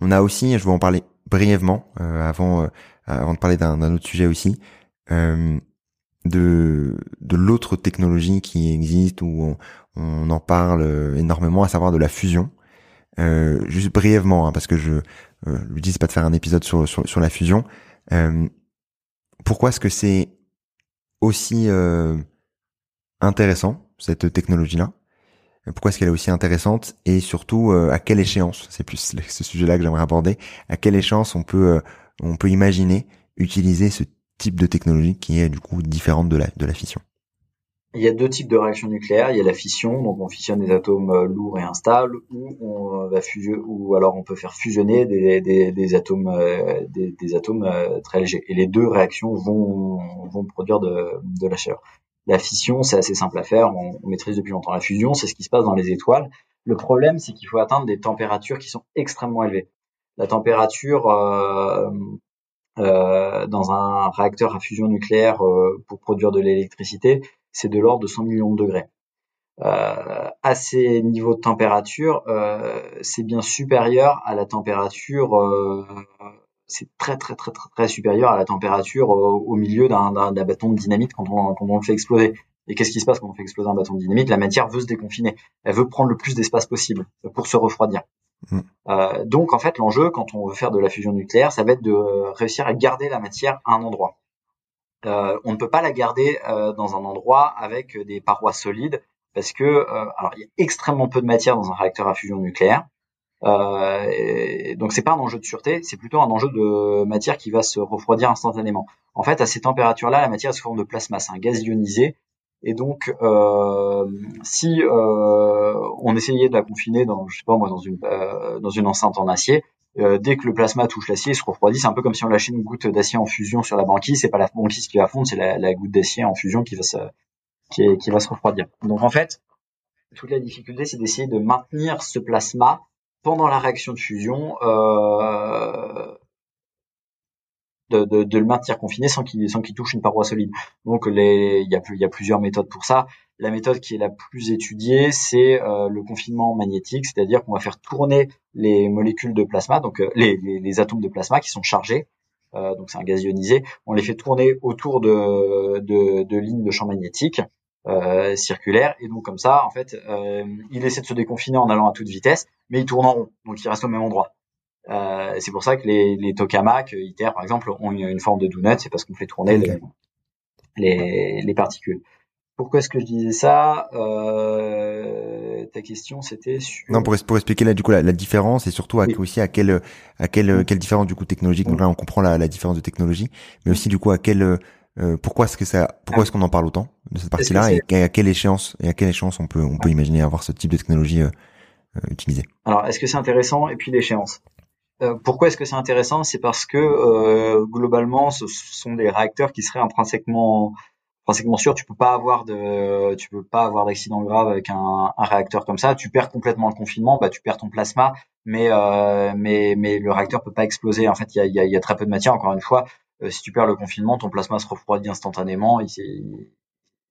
On a aussi, je vais en parler brièvement avant avant de parler d'un autre sujet aussi, de de l'autre technologie qui existe où on, en parle énormément, à savoir de la fusion. juste brièvement, hein, parce que je euh, dis pas de faire un épisode sur sur, sur la fusion. pourquoi est-ce que c'est aussi intéressant cette technologie-là? Pourquoi est-ce qu'elle est aussi intéressante et surtout euh, à quelle échéance? C'est plus ce sujet-là que j'aimerais aborder. À quelle échéance on peut euh, on peut imaginer utiliser ce type de technologie qui est du coup différente de la fission? Il y a deux types de réactions nucléaires. Il y a la fission, donc on fissionne des atomes euh, lourds et instables, ou on va ou alors on peut faire fusionner des, atomes, très légers. Et les deux réactions vont, vont produire de, de la chaleur. La fission, c'est assez simple à faire, on, maîtrise depuis longtemps. La fusion, c'est ce qui se passe dans les étoiles. Le problème, c'est qu'il faut atteindre des températures qui sont extrêmement élevées. La température euh, euh, dans un réacteur à fusion nucléaire euh, pour produire de l'électricité, c'est de l'ordre de 100 millions de degrés. à ces niveaux de température, c'est bien supérieur à la température c'est très très très très très supérieur à la température au, milieu d'un bâton de dynamite quand on, quand on le fait exploser. Et qu'est-ce qui se passe quand on fait exploser un bâton de dynamite? La matière veut se déconfiner. Elle veut prendre le plus d'espace possible pour se refroidir. Mm. Euh, donc en fait, l'enjeu quand on veut faire de la fusion nucléaire, ça va être de réussir à garder la matière à un endroit. Euh, on ne peut pas la garder euh, dans un endroit avec des parois solides parce que euh, alors il y a extrêmement peu de matière dans un réacteur à fusion nucléaire. Euh, donc c'est pas un enjeu de sûreté, c'est plutôt un enjeu de matière qui va se refroidir instantanément. En fait, à ces températures-là, la matière se forme de plasma, c'est un gaz ionisé. Et donc, euh, si euh, on essayait de la confiner dans, je sais pas moi, dans une euh, dans une enceinte en acier, euh, dès que le plasma touche l'acier, il se refroidit. C'est un peu comme si on lâchait une goutte d'acier en fusion sur la banquise. C'est pas la banquise qui va fondre, c'est la, goutte d'acier en fusion qui va se qui va se refroidir. Donc en fait, toute la difficulté, c'est d'essayer de maintenir ce plasma pendant la réaction de fusion euh, de, de, de, le maintenir confiné sans qu'il sans qu'il touche une paroi solide. Donc les, il y a y a plusieurs méthodes pour ça. La méthode qui est la plus étudiée, c'est euh, le confinement magnétique, c'est-à-dire qu'on va faire tourner les molécules de plasma, donc euh, les, les, les, atomes de plasma qui sont chargés, euh, donc c'est un gaz ionisé, on les fait tourner autour de, de, de lignes de champ magnétique euh, circulaire. Et donc comme ça en fait euh, il essaie de se déconfiner en allant à toute vitesse mais il tourne en rond. Donc il reste au même endroit. Euh, c'est pour ça que les, les tokamaks ITER par exemple ont une, forme de donut c'est parce qu'on fait tourner les, les, particules. Pourquoi est-ce que je disais ça Ta question, c'était sur... Non, pour, pour expliquer là du coup la, la différence et surtout à, aussi à quelle à quelle quelle différence du coup technologique. Donc là, on comprend la, la différence de technologie, mais aussi du coup à quelle euh, pourquoi est-ce que ça, pourquoi est-ce qu'on en parle autant de cette partie-là et à quelle échéance et à quelle échéance on peut on peut imaginer avoir ce type de technologie euh, euh utilisée? Alors, est-ce que c'est intéressant et puis l'échéance? Euh, pourquoi est-ce que c'est intéressant? C'est parce que globalement, ce sont des réacteurs qui seraient intrinsèquement intrinsèquement sûrs. Tu peux pas avoir de, tu peux pas avoir d'accident grave avec un, un, réacteur comme ça. Tu perds complètement le confinement, bah tu perds ton plasma, mais mais mais le réacteur peut pas exploser. En fait, il y a, y, a, y a très peu de matière. Encore une fois, si tu perds le confinement, ton plasma se refroidit instantanément. Il, il,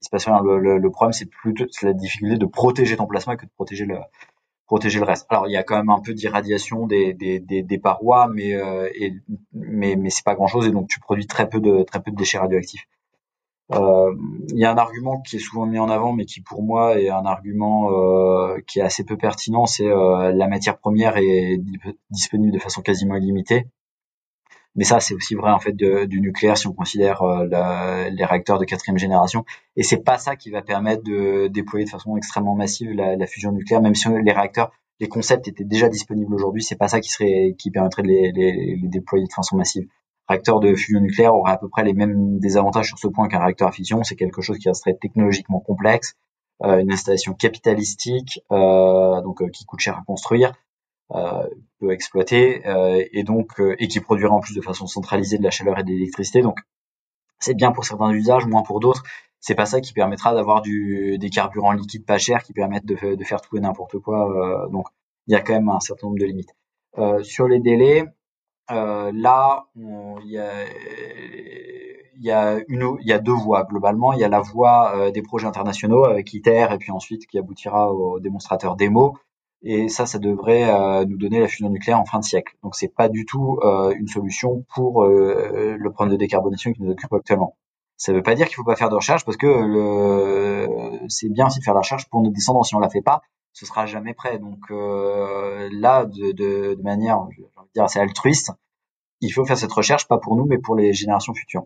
se passe rien. Le, le, problème, c'est plutôt la difficulté de protéger ton plasma que de protéger le protéger le reste. Alors il y a quand même un peu d'irradiation des, des, des, des, parois, mais euh, et, mais mais c'est pas grand chose et donc tu produis très peu de très peu de déchets radioactifs. Euh, il y a un argument qui est souvent mis en avant, mais qui pour moi est un argument euh, qui est assez peu pertinent, c'est euh, la matière première est disponible de façon quasiment illimitée. Mais ça, c'est aussi vrai en fait du nucléaire si on considère euh, les réacteurs de quatrième génération. Et c'est pas ça qui va permettre de déployer de façon extrêmement massive la, fusion nucléaire, même si les réacteurs, les concepts étaient déjà disponibles aujourd'hui, c'est pas ça qui serait qui permettrait de les, les, déployer de façon massive. Réacteur de fusion nucléaire aurait à peu près les mêmes désavantages sur ce point qu'un réacteur à fission. C'est quelque chose qui resterait technologiquement complexe, euh, une installation capitalistique, euh, donc qui coûte cher à construire, euh, peut exploiter euh, et donc euh, et qui produira en plus de façon centralisée de la chaleur et de l'électricité. Donc c'est bien pour certains usages, moins pour d'autres. C'est pas ça qui permettra d'avoir du des carburants liquides pas chers qui permettent de, faire tout n'importe quoi. donc il y a quand même un certain nombre de limites. sur les délais, là il y a y a y a deux voies globalement il y a la voie des projets internationaux avec ITER et puis ensuite qui aboutira au démonstrateur démo et ça, ça devrait euh, nous donner la fusion nucléaire en fin de siècle. Donc c'est pas du tout euh, une solution pour euh, le problème de décarbonation qui nous occupe actuellement. Ça ne veut pas dire qu'il faut pas faire de recherche parce que c'est bien aussi de faire de la recherche pour nos descendants. Si on la fait pas, ce sera jamais prêt. Donc là, de manière, j'ai envie de dire assez altruiste, il faut faire cette recherche pas pour nous, mais pour les générations futures.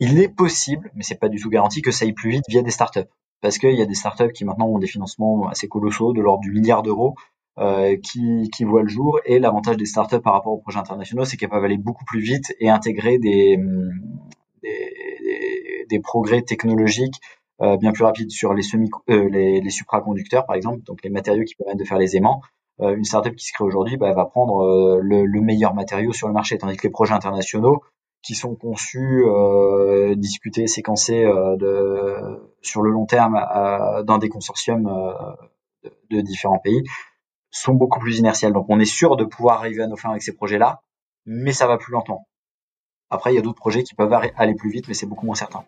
Il est possible, mais c'est pas du tout garanti, que ça aille plus vite via des startups parce qu'il y a des startups qui maintenant ont des financements assez colossaux, de l'ordre du milliard d'euros, euh, qui, voient le jour. Et l'avantage des startups par rapport aux projets internationaux, c'est qu'elles peuvent aller beaucoup plus vite et intégrer des, progrès technologiques euh, bien plus rapides sur les semi, euh, supraconducteurs, par exemple, donc les matériaux qui permettent de faire les aimants. Une startup qui se crée aujourd'hui, bah, va prendre le, meilleur matériau sur le marché, tandis que les projets internationaux, qui sont conçus, euh, discutés, séquencés euh, sur le long terme euh, dans des consortiums de, de, différents pays, sont beaucoup plus inertiels. Donc on est sûr de pouvoir arriver à nos fins avec ces projets-là, mais ça va plus lentement. Après, il y a d'autres projets qui peuvent aller plus vite, mais c'est beaucoup moins certain.